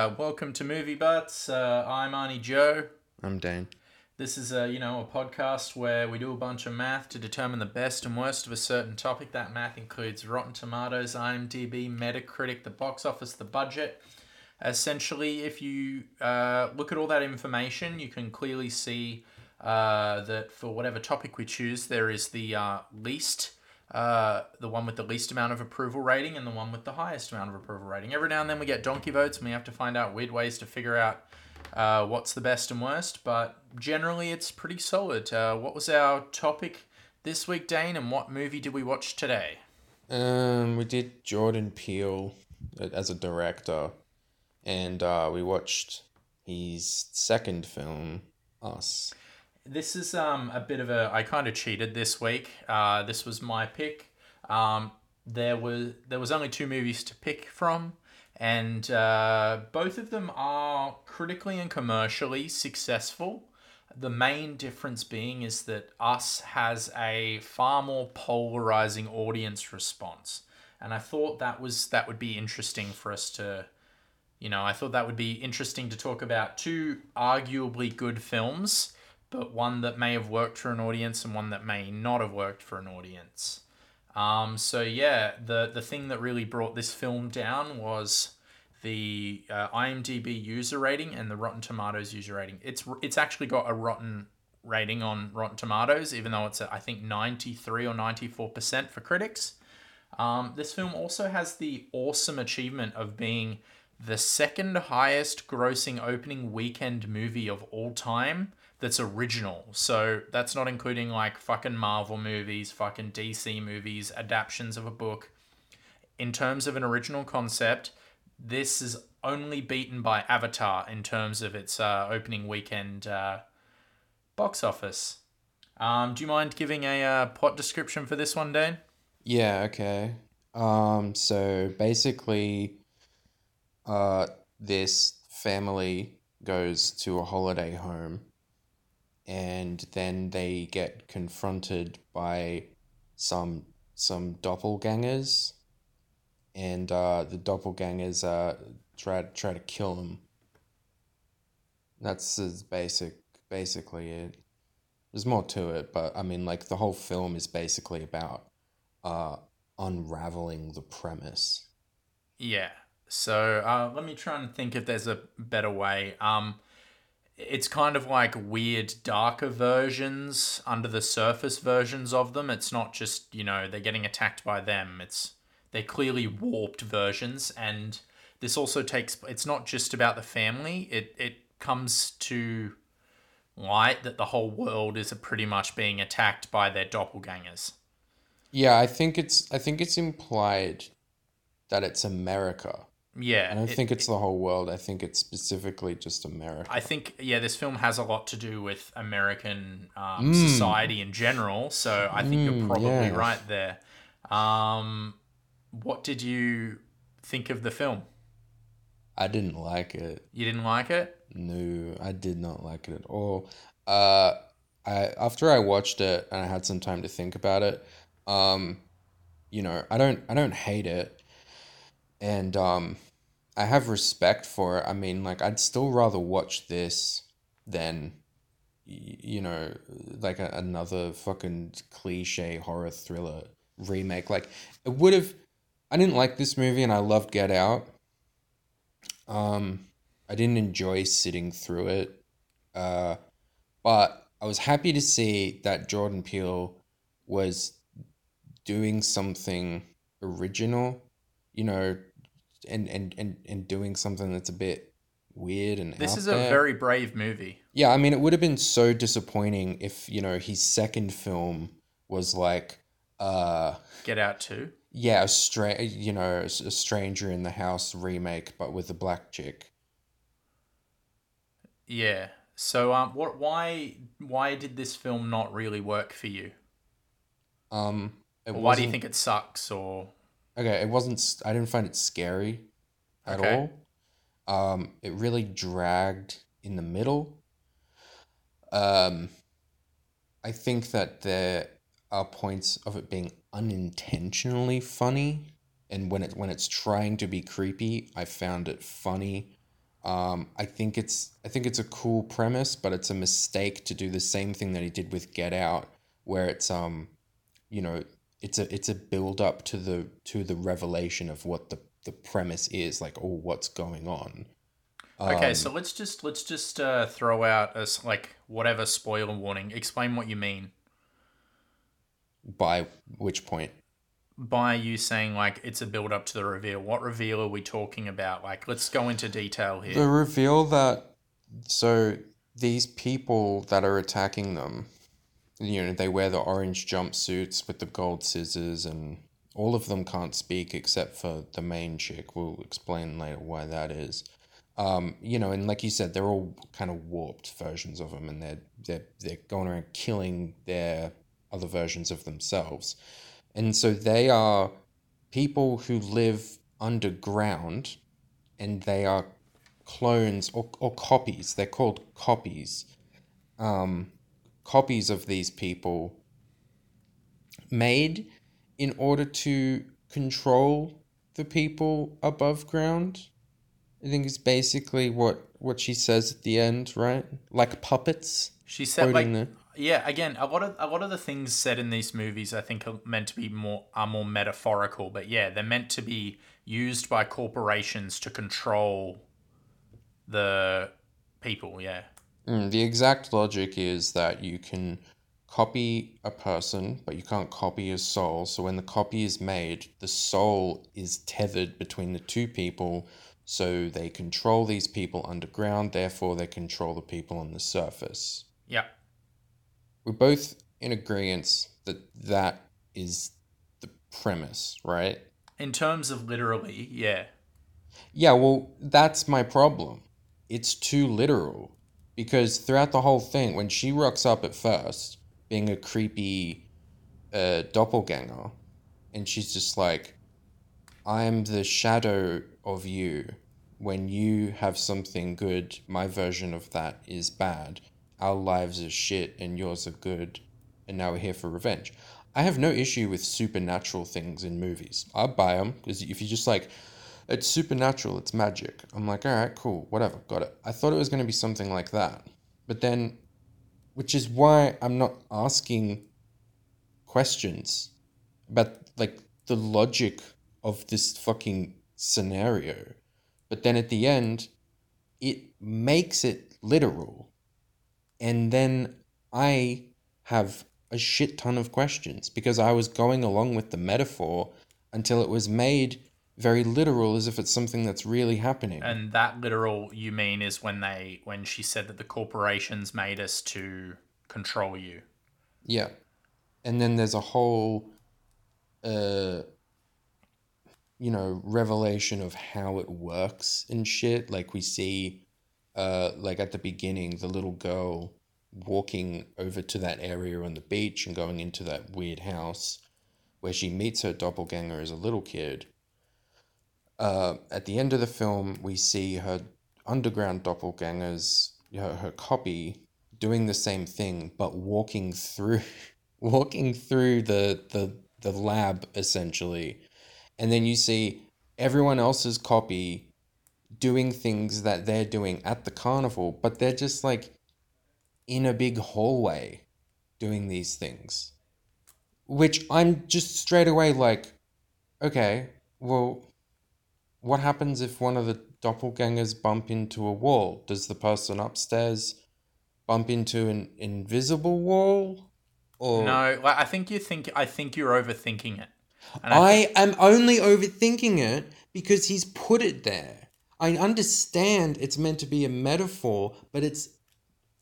Uh, welcome to Movie Butts. Uh, I'm Arnie Joe. I'm Dane. This is a you know a podcast where we do a bunch of math to determine the best and worst of a certain topic. That math includes Rotten Tomatoes, IMDb, Metacritic, the box office, the budget. Essentially, if you uh, look at all that information, you can clearly see uh, that for whatever topic we choose, there is the uh, least, uh, the one with the least amount of approval rating, and the one with the highest amount of approval rating. Every now and then we get donkey votes, and we have to find out weird ways to figure out uh, what's the best and worst. But generally, it's pretty solid. Uh, what was our topic this week, Dane, and what movie did we watch today? Um, we did Jordan Peele as a director, and uh, we watched his second film, Us. This is um a bit of a I kind of cheated this week. Uh, this was my pick. Um, there was there was only two movies to pick from, and uh, both of them are critically and commercially successful. The main difference being is that Us has a far more polarizing audience response, and I thought that was that would be interesting for us to you know, I thought that would be interesting to talk about two arguably good films, but one that may have worked for an audience and one that may not have worked for an audience. Um, so yeah, the the thing that really brought this film down was the uh, IMDb user rating and the Rotten Tomatoes user rating. It's it's actually got a rotten rating on Rotten Tomatoes, even though it's at, I think ninety three or ninety four percent for critics. Um, this film also has the awesome achievement of being the second highest grossing opening weekend movie of all time that's original. So that's not including like fucking Marvel movies, fucking DC movies, adaptations of a book. In terms of an original concept, this is only beaten by Avatar in terms of its uh, opening weekend uh, box office. Um, do you mind giving a uh, plot description for this one, Dane? Yeah, okay. Um, so basically, uh, this family goes to a holiday home and then they get confronted by some some doppelgangers and uh, the doppelgangers uh, try try to kill them. That's as basic basically it. There's more to it, but I mean like the whole film is basically about uh, unraveling the premise. Yeah. So uh, let me try and think if there's a better way. Um, it's kind of like weird, darker versions, under the surface versions of them. It's not just you know they're getting attacked by them. It's they're clearly warped versions, and this also takes. It's not just about the family. It it comes to light that the whole world is pretty much being attacked by their doppelgangers. Yeah, I think it's I think it's implied that it's America. Yeah, I don't it- think it's the whole world. I think it's specifically just America. I think yeah, this film has a lot to do with American um, Mm. society in general. So I think you're Mm, probably yeah. right there. Um, what did you think of the film? I didn't like it. You didn't like it? No, I did not like it at all. Uh, I after I watched it and I had some time to think about it, um, you know, I don't I don't hate it, and um, I have respect for it. I mean, like I'd still rather watch this than, you know, like a, another fucking cliche horror thriller remake. Like it would have. I didn't like this movie, and I loved Get Out. Um, I didn't enjoy sitting through it. Uh, but I was happy to see that Jordan Peele was doing something original, you know, and, and, and, and doing something that's a bit weird and This is there. a very brave movie. Yeah, I mean, it would have been so disappointing if, you know, his second film was like, uh, Get Out too. yeah, a stra- you know, a stranger in the house remake, but with a black chick. Yeah. So um, what? Why? Why did this film not really work for you? Um, why do you think it sucks? Or Okay, it wasn't. I didn't find it scary at Okay. all. Um, it really dragged in the middle. Um, I think that there are points of it being unintentionally funny, and when it when it's trying to be creepy, I found it funny. Um, I think it's I think it's a cool premise, but it's a mistake to do the same thing that he did with Get Out, where it's um, you know, it's a it's a build up to the to the revelation of what the the premise is, like oh, what's going on. Okay, so let's just let's just uh, throw out a like whatever spoiler warning. Explain what you mean By which point? by you saying like it's a build up to the reveal. What reveal are we talking about? Like, let's go into detail here. The reveal that so these people that are attacking them, you know, they wear the orange jumpsuits with the gold scissors, and all of them can't speak except for the main chick. We'll explain later why that is. Um, you know, and like you said, they're all kind of warped versions of them, and they're they're they're going around killing their other versions of themselves, and so they are people who live underground, and they are clones or, or copies. They're called copies. Um, copies of these people made in order to control the people above ground. I think is basically what what she says at the end, right? Like puppets. She said like the- yeah, again, a lot of a lot of the things said in these movies I think are meant to be more are more metaphorical, but yeah, they're meant to be used by corporations to control the people, yeah. Mm, the exact logic is that you can copy a person, but you can't copy a soul. So when the copy is made, the soul is tethered between the two people. So they control these people underground, therefore, they control the people on the surface. Yeah. We're both in agreement that that is the premise, right? In terms of literally, yeah. Yeah, well, that's my problem. It's too literal. Because throughout the whole thing, when she rocks up at first, being a creepy uh, doppelganger, and she's just like, I'm the shadow of you. When you have something good, my version of that is bad. Our lives are shit and yours are good, and now we're here for revenge. I have no issue with supernatural things in movies. I buy them because if you just like, it's supernatural, it's magic. I'm like, all right, cool, whatever, got it. I thought it was going to be something like that. But then, which is why I'm not asking questions about like the logic of this fucking scenario. But then at the end, it makes it literal. And then I have a shit ton of questions because I was going along with the metaphor until it was made very literal as if it's something that's really happening. And that literal you mean is when they when she said that the corporations made us to control you. Yeah. And then there's a whole uh you know, revelation of how it works and shit. Like we see uh like at the beginning the little girl walking over to that area on the beach and going into that weird house where she meets her doppelganger as a little kid. Uh, at the end of the film, we see her underground doppelgangers, her, her copy, doing the same thing, but walking through, walking through the the the lab essentially, and then you see everyone else's copy doing things that they're doing at the carnival, but they're just like in a big hallway doing these things. Which I'm just straight away like, okay, well, what happens if one of the doppelgangers bump into a wall? Does the person upstairs bump into an invisible wall? Or No, I think you think I think you're overthinking it. And I, I think- am only overthinking it because he's put it there. I understand it's meant to be a metaphor, but it's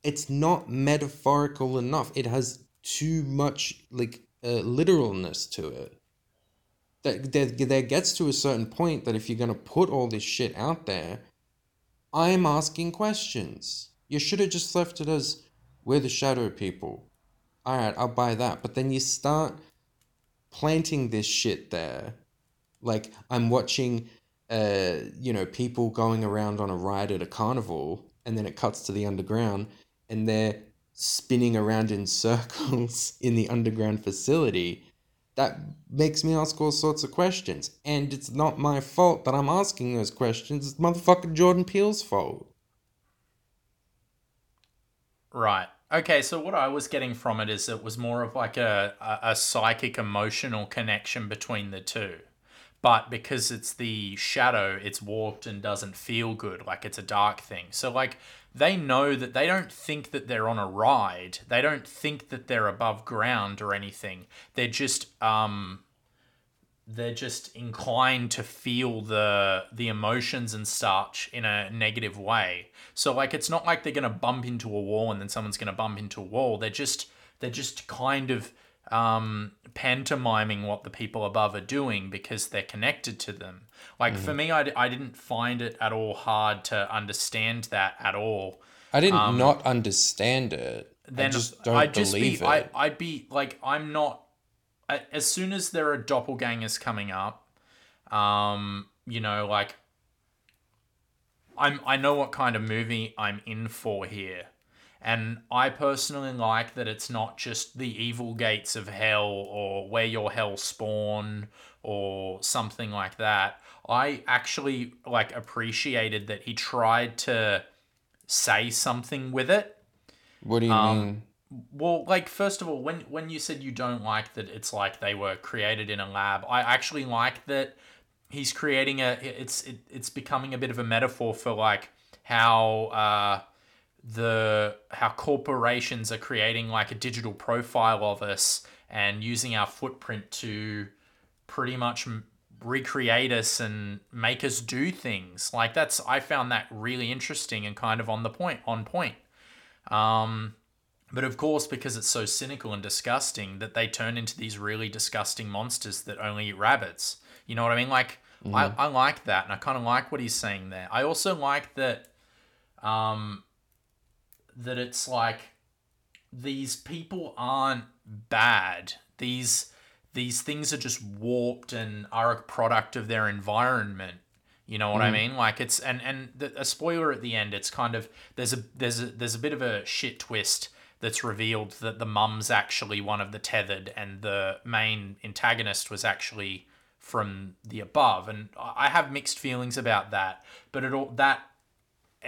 it's not metaphorical enough. It has too much like uh, literalness to it. That there, there gets to a certain point that if you're gonna put all this shit out there, I'm asking questions. You should have just left it as we're the shadow people. All right, I'll buy that. But then you start planting this shit there. Like I'm watching uh you know people going around on a ride at a carnival and then it cuts to the underground and they're spinning around in circles in the underground facility. That makes me ask all sorts of questions. And it's not my fault that I'm asking those questions. It's motherfucking Jordan Peele's fault. Right. Okay, so what I was getting from it is it was more of like a, a, a psychic emotional connection between the two. But because it's the shadow, it's warped and doesn't feel good, like it's a dark thing. So, like, they know that they don't think that they're on a ride. They don't think that they're above ground or anything. They're just um they're just inclined to feel the the emotions and such in a negative way. So like it's not like they're gonna bump into a wall and then someone's gonna bump into a wall. They're just they're just kind of um, pantomiming what the people above are doing because they're connected to them. Like for me, I, I didn't find it at all hard to understand that at all. I didn't not understand it. Then I just don't I'd just believe be, it. I, I'd be like, I'm not. a- As soon as there are doppelgangers coming up, um, you know, like I'm I know what kind of movie I'm in for here. And I personally like that it's not just the evil gates of hell or where your hell spawn or something like that. I actually like appreciated that he tried to say something with it. what do you um, mean? Well, like first of all, when when you said you don't like that it's like they were created in a lab, I actually like that he's creating a it's it, it's becoming a bit of a metaphor for like how uh the how corporations are creating like a digital profile of us and using our footprint to pretty much recreate us and make us do things like that's i found that really interesting and kind of on the point on point um but of course, because it's so cynical and disgusting, that they turn into these really disgusting monsters that only eat rabbits. You know what I mean? Like, I, I like that, and I kind of like what he's saying there. I also like that, um, that it's like these people aren't bad. These these things are just warped and are a product of their environment. You know what I mm. mean? Like it's and and the, a spoiler at the end. It's kind of there's a there's a there's a bit of a shit twist that's revealed that the mum's actually one of the tethered and the main antagonist was actually from the above. And I have mixed feelings about that, but it all that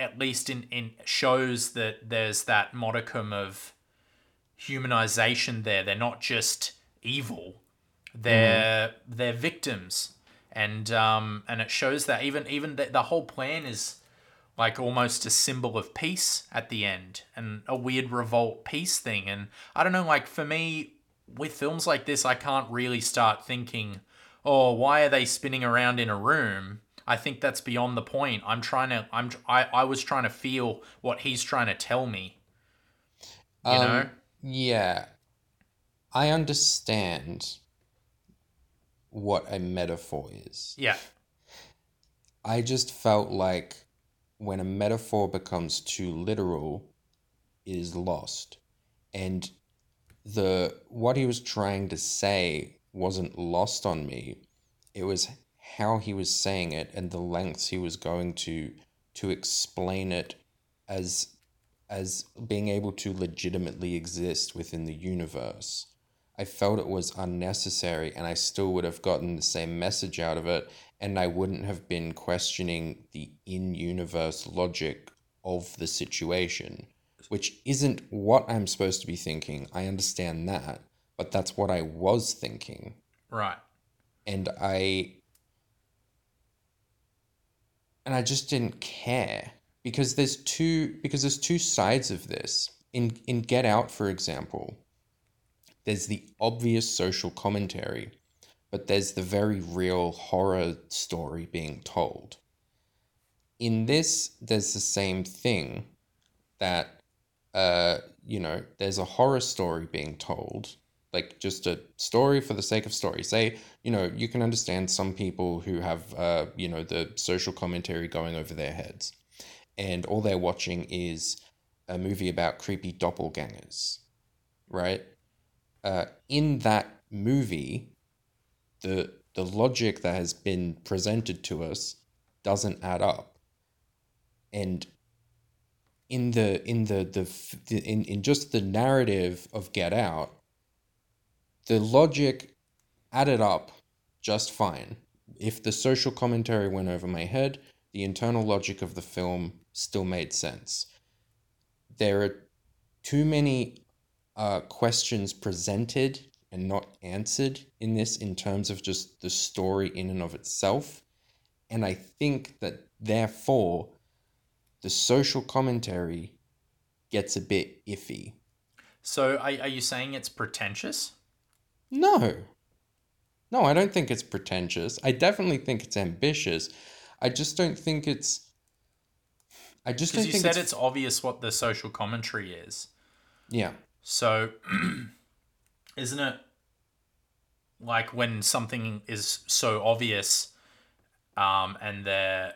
at least in in shows that there's that modicum of humanization there. They're not just evil; they're they're victims, and um and it shows that even even the, the whole plan is like almost a symbol of peace at the end and a weird revolt peace thing. And I don't know, like for me with films like this, I can't really start thinking, oh, why are they spinning around in a room? I think that's beyond the point. I'm trying to, I'm, I, I was trying to feel what he's trying to tell me. You Um, know? Yeah. I understand what a metaphor is. Yeah. I just felt like when a metaphor becomes too literal, it is lost. And the what he was trying to say wasn't lost on me. It was how he was saying it and the lengths he was going to to explain it as as being able to legitimately exist within the universe. I felt it was unnecessary and I still would have gotten the same message out of it and I wouldn't have been questioning the in universe logic of the situation, which isn't what I'm supposed to be thinking. I understand that, but that's what I was thinking. Right. And I and I just didn't care because there's two because there's two sides of this. In in Get Out, for example, there's the obvious social commentary, but there's the very real horror story being told. In this, there's the same thing that uh, you know, there's a horror story being told, like just a story for the sake of story. Say, you know, you can understand some people who have, uh, you know, the social commentary going over their heads, and all they're watching is a movie about creepy doppelgangers, right? Uh, in that movie, the the logic that has been presented to us doesn't add up, and in the in the the, in, in just the narrative of Get Out, the logic added up just fine. If the social commentary went over my head, the internal logic of the film still made sense. There are too many uh, questions presented and not answered in this in terms of just the story in and of itself. And I think that therefore the social commentary gets a bit iffy. So are, are you saying it's pretentious? No. No, I don't think it's pretentious. I definitely think it's ambitious. I just don't think it's. I just don't Because you said it's. it's obvious what the social commentary is. yeah. So, isn't it like when something is so obvious, um, and they're,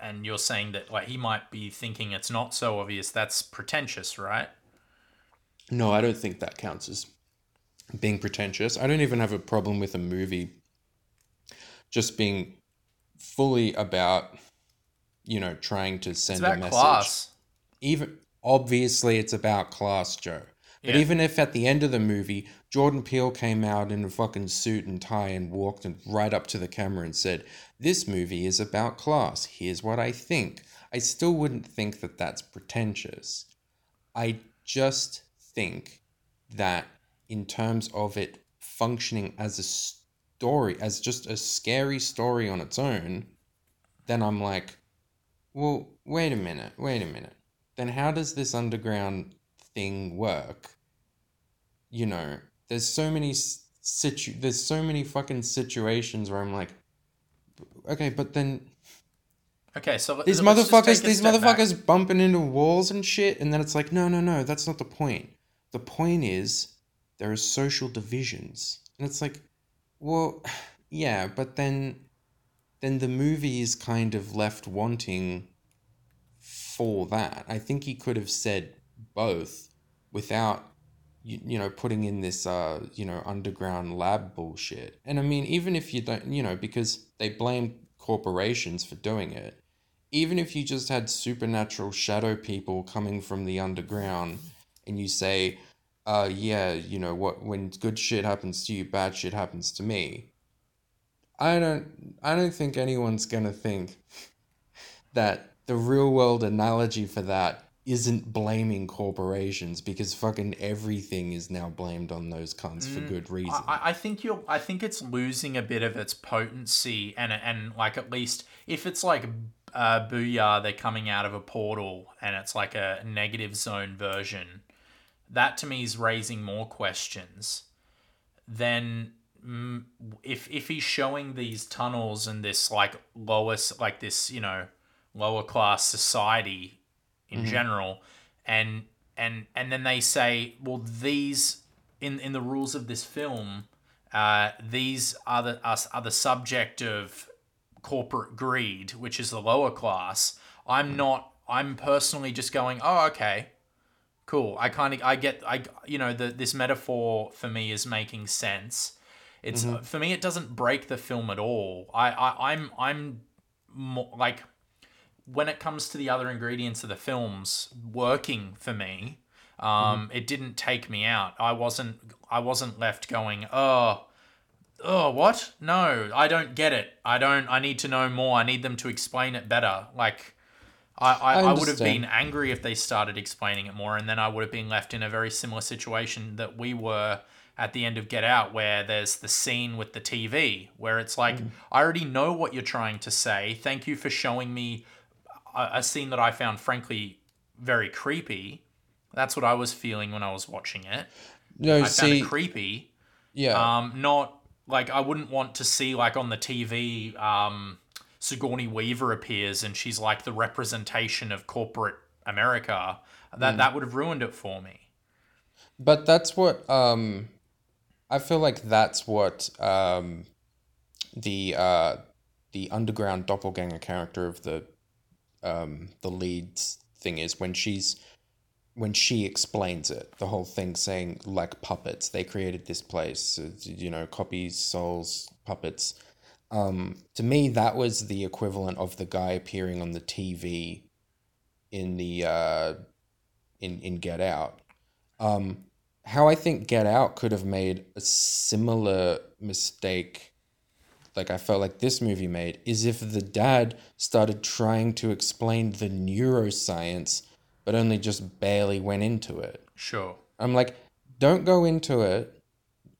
and you're saying that like he might be thinking it's not so obvious. That's pretentious, right? No, I don't think that counts as being pretentious. I don't even have a problem with a movie just being fully about, you know, trying to send a message. class. Even obviously, it's about class, Joe. But Yeah. even if at the end of the movie, Jordan Peele came out in a fucking suit and tie and walked and right up to the camera and said, "This movie is about class. Here's what I think." I still wouldn't think that that's pretentious. I just think that in terms of it functioning as a story, as just a scary story on its own, then I'm like, well, wait a minute, wait a minute. Then how does this underground thing work? You know, there's so many situ there's so many fucking situations where I'm like, okay, but then Okay, so these let's just motherfuckers, these step back. motherfuckers bumping into walls and shit, and then it's like, no, no, no, that's not the point. The point is there are social divisions, and it's like, well, yeah, but then, then the movie is kind of left wanting for that. I think he could have said both without you, you know putting in this uh you know underground lab bullshit. And i mean even if you don't you know because they blame corporations for doing it. Even if you just had supernatural shadow people coming from the underground and you say uh yeah you know what when good shit happens to you bad shit happens to me i don't i don't think anyone's gonna think that the real world analogy for that isn't blaming corporations because fucking everything is now blamed on those cunts for good reason. I, I think you're. I think it's losing a bit of its potency, and and like at least if it's like uh, Booyah, they're coming out of a portal, and it's like a negative zone version. That to me is raising more questions than mm, if if he's showing these tunnels and this like lowest like this you know lower class society in general and and and then they say well these in in the rules of this film uh, these are the us are the subject of corporate greed which is the lower class. I'm not i'm personally just going oh okay cool. I kind of i get i you know the this metaphor for me is making sense. It's for me it doesn't break the film at all. I, I i'm i'm more, like when it comes to the other ingredients of the films working for me um it didn't take me out. I wasn't i wasn't left going oh oh what? No i don't get it. I don't i need to know more. I need them to explain it better. Like i i, I I, would have been angry if they started explaining it more and then i would have been left in a very similar situation that we were at the end of get out where there's the scene with the tv where it's like i already know what you're trying to say. Thank you for showing me a, a scene that i found frankly very creepy. That's what i was feeling when i was watching it. No, i found see, it creepy. Yeah, um, not like I wouldn't want to see like on the TV, um, Sigourney Weaver appears and she's like the representation of corporate America. That that would have ruined it for me. but that's what um, I feel like that's what um, the uh, the underground doppelganger character of the um, the lead's thing is when she's when she explains it, the whole thing saying like puppets, they created this place, uh, you know, copies, souls, puppets. Um, to me, that was the equivalent of the guy appearing on the TV in the uh, in in Get Out. Um, how I think Get Out could have made a similar mistake like I felt like this movie made is if the dad started trying to explain the neuroscience but only just barely went into it. Sure. I'm like, don't go into it.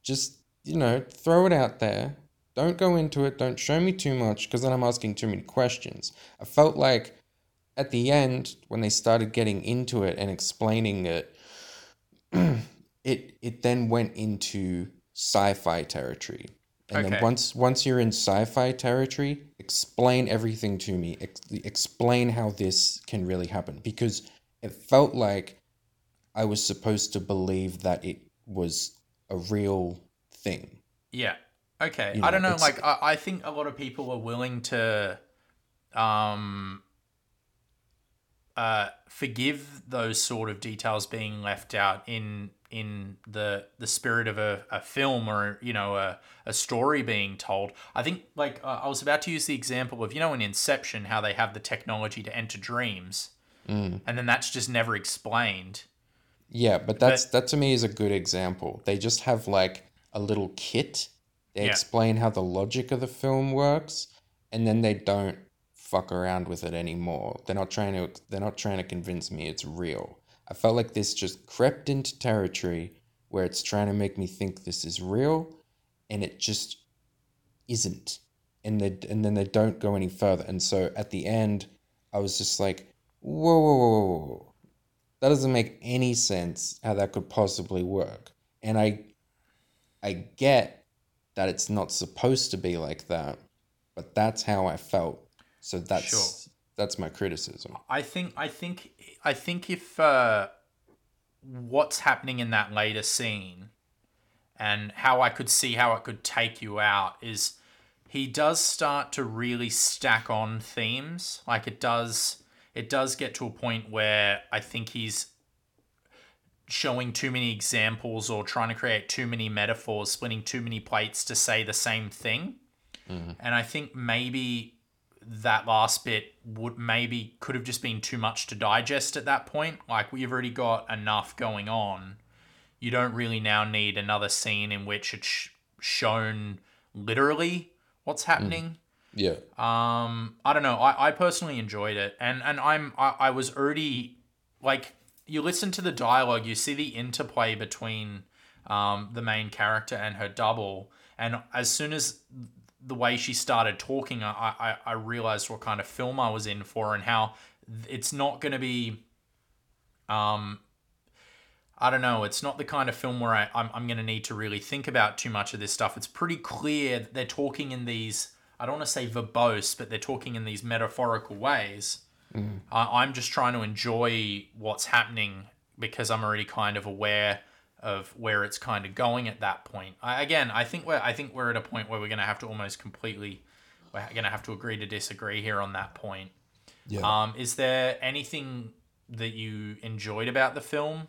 Just, you know, throw it out there. Don't go into it. Don't show me too much because then I'm asking too many questions. I felt like at the end, when they started getting into it and explaining it, it it then went into sci-fi territory. And Okay. then once once you're in sci-fi territory, explain everything to me. Ex- explain how this can really happen because it felt like I was supposed to believe that it was a real thing. Yeah. Okay. You I don't know. Like, I, I think a lot of people are willing to, um, uh, forgive those sort of details being left out in in the the spirit of a, a film or you know a, a story being told. I think like uh, I was about to use the example of you know in Inception how they have the technology to enter dreams, Mm. and then that's just never explained. Yeah, but that's that to me is a good example. They just have like a little kit. They Yeah. explain how the logic of the film works, and then they don't fuck around with it anymore. They're not trying to they're not trying to convince me it's real. I felt like this just crept into territory where it's trying to make me think this is real, and it just isn't. And they and then they don't go any further. And so at the end, I was just like, whoa, whoa, whoa, whoa, whoa. That doesn't make any sense how that could possibly work. And I I get that it's not supposed to be like that, but that's how I felt. So that's Sure. that's my criticism. I think I think I think if uh, what's happening in that later scene and how I could see how it could take you out is he does start to really stack on themes. Like it does it does get to a point where I think he's showing too many examples or trying to create too many metaphors, splitting too many plates to say the same thing. And I think maybe that last bit would maybe could have just been too much to digest at that point. Like we've already got enough going on. You don't really now need another scene in which it's sh- shown literally what's happening. Yeah. Um, I don't know. I, I personally enjoyed it, and and I'm I, I was already like you listen to the dialogue, you see the interplay between um, the main character and her double, and as soon as the way she started talking, I I, I realized what kind of film I was in for, and how it's not going to be. Um, I don't know. It's not the kind of film where I, I'm, I'm going to need to really think about too much of this stuff. It's pretty clear that they're talking in these, I don't want to say verbose, but they're talking in these metaphorical ways. I, I'm just trying to enjoy what's happening because I'm already kind of aware of where it's kind of going at that point. I, again, I think we're I think we're at a point where we're going to have to almost completely, we're going to have to agree to disagree here on that point. Yeah. Um, is there anything that you enjoyed about the film?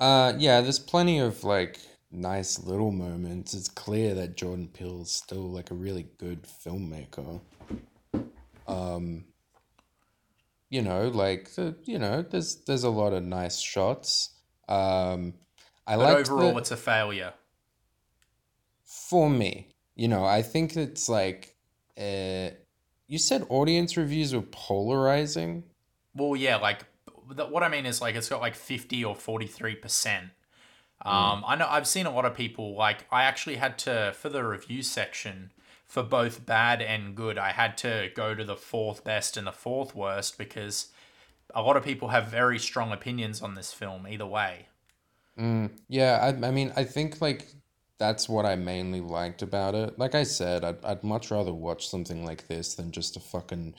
Uh, yeah, there's plenty of like nice little moments. It's clear that Jordan Peele's still like a really good filmmaker. Um, you know, like the, you know, there's there's a lot of nice shots. Um, I like overall, it's a failure. for me. You know, I think it's like, uh, you said audience reviews were polarizing. Well, yeah, like what I mean is like it's got like fifty or forty three percent. Um, I know I've seen a lot of people like I actually had to for the review section for both bad and good. I had to go to the fourth best and the fourth worst because a lot of people have very strong opinions on this film either way. Mm, yeah, I, I mean, I think like that's what I mainly liked about it. Like I said, I'd, I'd much rather watch something like this than just a fucking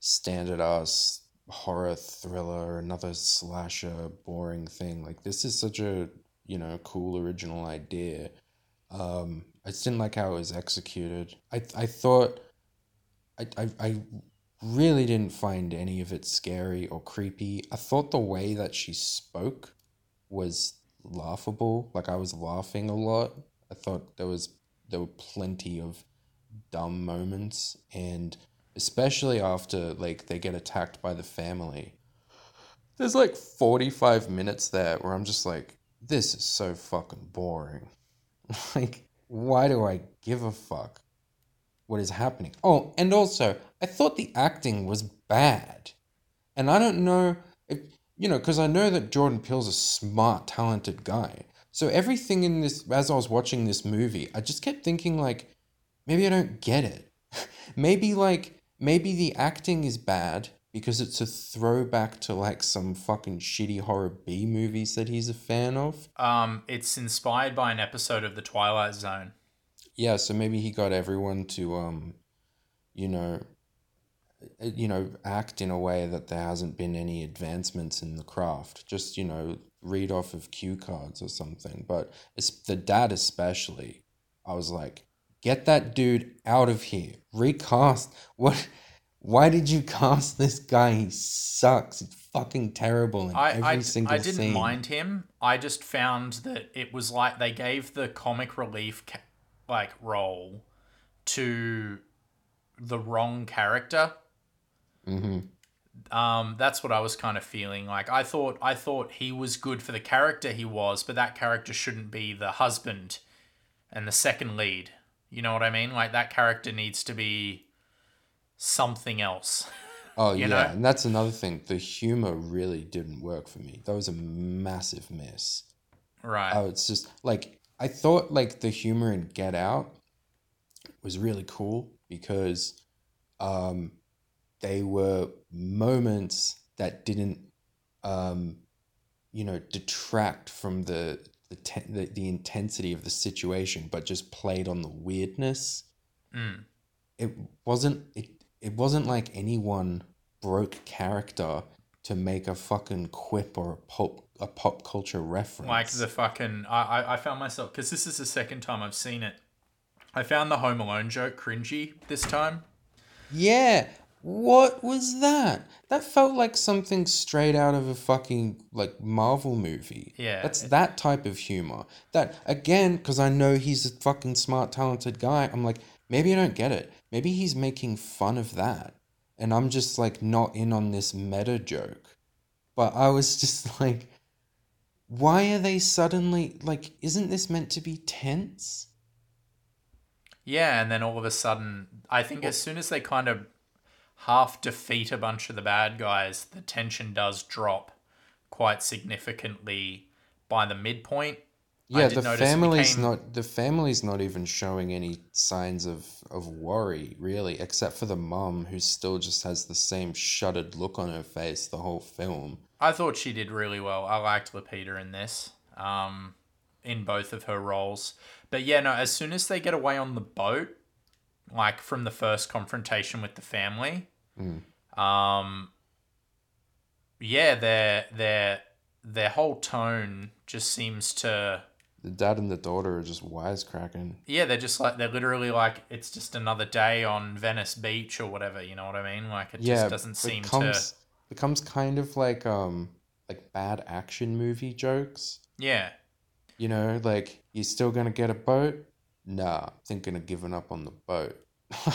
standard ass horror thriller, another slasher, boring thing. Like this is such a, you know, cool original idea. Um, I just didn't like how it was executed. I, I thought, I, I, I really didn't find any of it scary or creepy. I thought the way that she spoke was laughable. Like I was laughing a lot. I thought there was there were plenty of dumb moments and especially after like they get attacked by the family. There's like 45 minutes there where I'm just like this is so fucking boring. like, why do I give a fuck what is happening? Oh, and also, I thought the acting was bad. And I don't know if, you know, because I know that Jordan Peele's a smart, talented guy. So everything in this, as I was watching this movie, I just kept thinking, like, maybe I don't get it. maybe, like, maybe the acting is bad because it's a throwback to like some fucking shitty horror B movies that he's a fan of. Um, it's inspired by an episode of The Twilight Zone. Yeah, so maybe he got everyone to um, you know, uh, you know, act in a way that there hasn't been any advancements in the craft. Just you know, read off of cue cards or something. But it's the dad especially. I was like, get that dude out of here. Recast what why did you cast this guy? He sucks. It's fucking terrible in I, every I, single I didn't scene. mind him. I just found that it was like they gave the comic relief ca- like role to the wrong character. hmm Um, that's what I was kind of feeling. Like I thought, I thought he was good for the character he was, but that character shouldn't be the husband and the second lead. You know what I mean? Like that character needs to be something else. Oh yeah, know? and that's another thing. The humor really didn't work for me. That was a massive miss. right. Oh, it's just like I thought. Like the humor in Get Out was really cool because um, they were moments that didn't, um, you know, detract from the the, te- the the intensity of the situation, but just played on the weirdness. Mm. It wasn't it. It wasn't like anyone broke character to make a fucking quip or a pop a pop culture reference. Like the fucking. I, I, I found myself, because this is the second time I've seen it. I found the Home Alone joke cringy this time. Yeah. What was that? That felt like something straight out of a fucking like Marvel movie. Yeah. That's that type of humor. That again, because I know he's a fucking smart, talented guy. I'm like, maybe I don't get it. Maybe he's making fun of that, and I'm just like not in on this meta joke. But I was just like, why are they suddenly like? Isn't this meant to be tense? Yeah, and then all of a sudden, I think as soon as they kind of half defeat a bunch of the bad guys, the tension does drop quite significantly by the midpoint. Yeah, the family's became- not the family's not even showing any signs of of worry really, except for the mum who still just has the same shuttered look on her face the whole film. I thought she did really well. I liked Lupita in this, um, in both of her roles. But yeah, no, as soon as they get away on the boat, like from the first confrontation with the family, Mm. um, yeah, their their their whole tone just seems to The dad and the daughter are just wisecracking. yeah, they're just like they're literally like it's just another day on Venice Beach or whatever. You know what I mean? Like it yeah, just doesn't seem becomes to. becomes kind of like um like bad action movie jokes. Yeah, You know, like you're still gonna get a boat? Nah, thinking of giving up on the boat.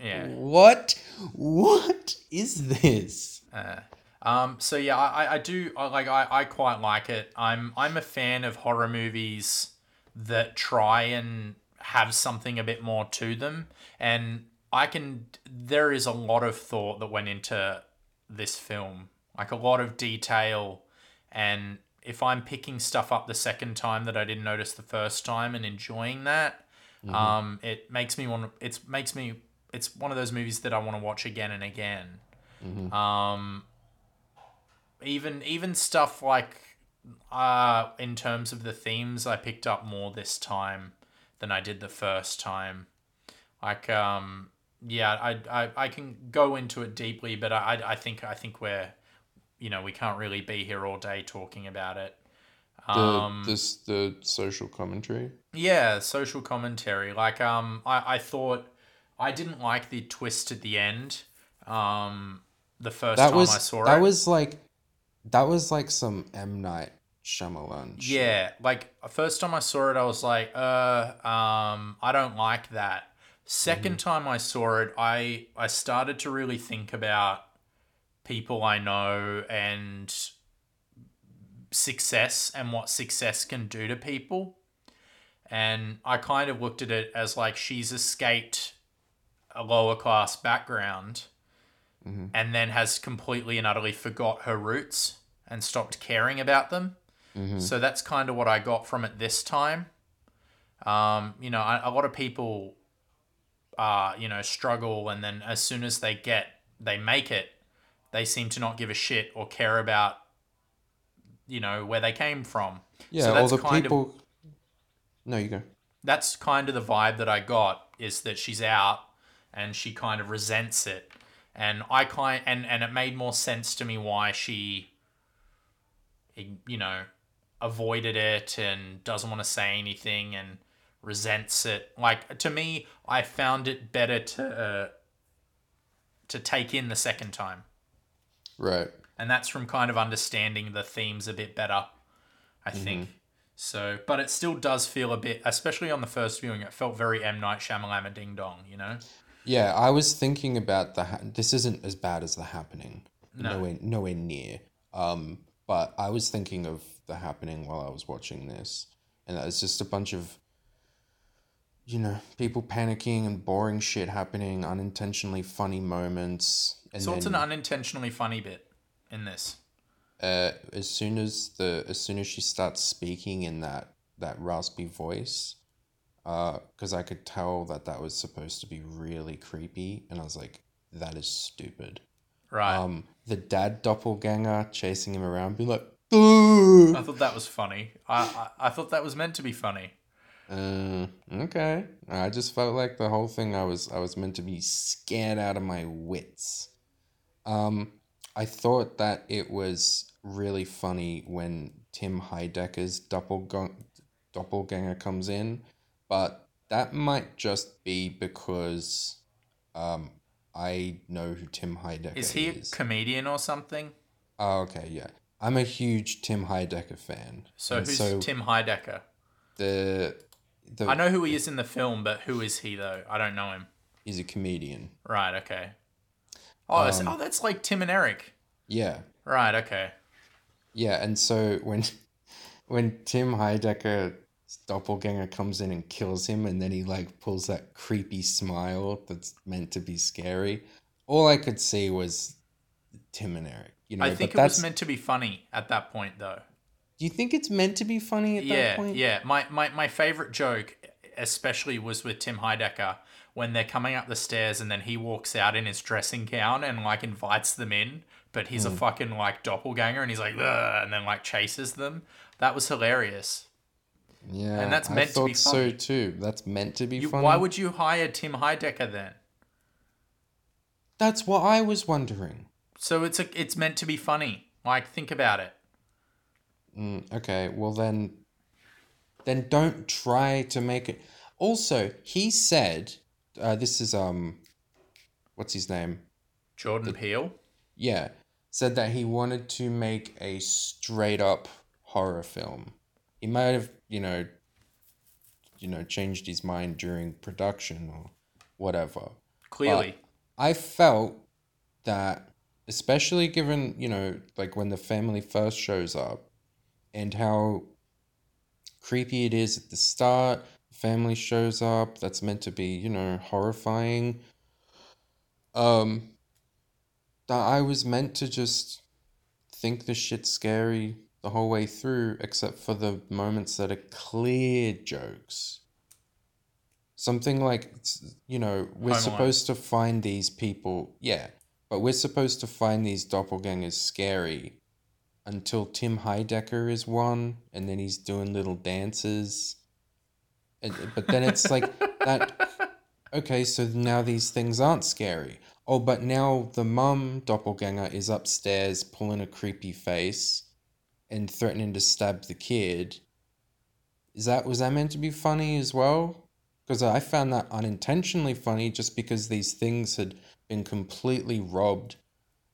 Yeah. What? What is this? Uh, um, so yeah, I, I do I, like I, I quite like it. I'm I'm a fan of horror movies that try and have something a bit more to them, and I can. There is a lot of thought that went into this film, like a lot of detail, and if I'm picking stuff up the second time that I didn't notice the first time and enjoying that, um, it makes me want. It makes me. It's one of those movies that I want to watch again and again. Um, even even stuff like uh, in terms of the themes, I picked up more this time than I did the first time. Like um, yeah, I, I I can go into it deeply, but I I think I think we're you know we can't really be here all day talking about it. The Um, this the social commentary. yeah, social commentary. Like, um, I, I thought I didn't like the twist at the end. Um, the first That time was I saw it. that was like that was like some M Night Shyamalan. shit. yeah, like first time I saw it, I was like, uh, um, I don't like that. 2nd time I saw it, I I started to really think about people I know and success and what success can do to people. And I kind of looked at it as like she's escaped a lower class background and then has completely and utterly forgot her roots and stopped caring about them. So that's kind of what I got from it this time. Um, you know, a, a lot of people, uh, you know, struggle, and then as soon as they get, they make it, they seem to not give a shit or care about, you know, where they came from. Yeah, so all the kind of people. No, you go. that's kind of the vibe that I got is that she's out and she kind of resents it. And I kind and and it made more sense to me why she you know avoided it and doesn't want to say anything and resents it. Like to me, I found it better to uh, to take in the second time. Right. And that's from kind of understanding the themes a bit better, I think. So, but it still does feel a bit, especially on the first viewing, it felt very M Night Shyamalan Ding Dong, you know? Yeah, I was thinking about the. Ha- this isn't as bad as the happening. No. Nowhere, nowhere near. Um, but I was thinking of the happening while I was watching this, and it's just a bunch of. You know, people panicking and boring shit happening, unintentionally funny moments, and So it's an unintentionally funny bit in this. uh, as soon as the as soon as she starts speaking in that that raspy voice, because I could tell that that was supposed to be really creepy, and I was like, that is stupid. Right. Um, the dad doppelganger chasing him around, being like, "Boo!" I thought that was funny. I, I, I thought that was meant to be funny. Uh, okay. I just felt like the whole thing I was I was meant to be scared out of my wits. Um, I thought that it was really funny when Tim Heidecker's doppelgang- doppelganger comes in, but that might just be because um, I know who Tim Heidecker Is he a comedian or something? Oh, okay, yeah. I'm a huge Tim Heidecker fan. So And who's so Tim Heidecker? the the I know who he is in the film, but who is he though? I don't know him. he's a comedian. Right. Okay. Oh, that's, Um, oh, that's like Tim and Eric. Yeah. Right. Okay. Yeah, and so when when Tim Heidecker's doppelganger comes in and kills him, and then he like pulls that creepy smile that's meant to be scary, all I could see was Tim and Eric. You know, I think it that's. was meant to be funny at that point, though. do you think it's meant to be funny at yeah, that point? yeah. My, my my favorite joke, especially, was with Tim Heidecker when they're coming up the stairs and then he walks out in his dressing gown and like invites them in, but he's a Hmm. fucking like doppelganger and he's like, and then like chases them. That was hilarious. Yeah, And that's I meant to thought be so funny. too. That's meant to be You, funny. why would you hire Tim Heidecker then? That's what I was wondering. So it's a it's meant to be funny. Like think about it. Mm, okay, well then, then don't try to make it. Also, he said, uh, "This is um, what's his name? Jordan the, Peele. Yeah, said that he wanted to make a straight up horror film. He might have, you know, you know, changed his mind during production or whatever. Clearly. I felt that, especially given, you know, like when the family first shows up and how creepy it is at the start, family shows up, that's meant to be, you know, horrifying. Um, that I was meant to just think the shit's scary the whole way through, except for the moments that are clear jokes. Something like, you know, we're Home Alone. supposed to find these people, yeah, but we're supposed to find these doppelgangers scary until Tim Heidecker is one, and then he's doing little dances. And, but then it's like that. Okay, so now these things aren't scary. Oh, but now the mum doppelganger is upstairs pulling a creepy face and threatening to stab the kid. Is that was that meant to be funny as well? Because I found that unintentionally funny just because these things had been completely robbed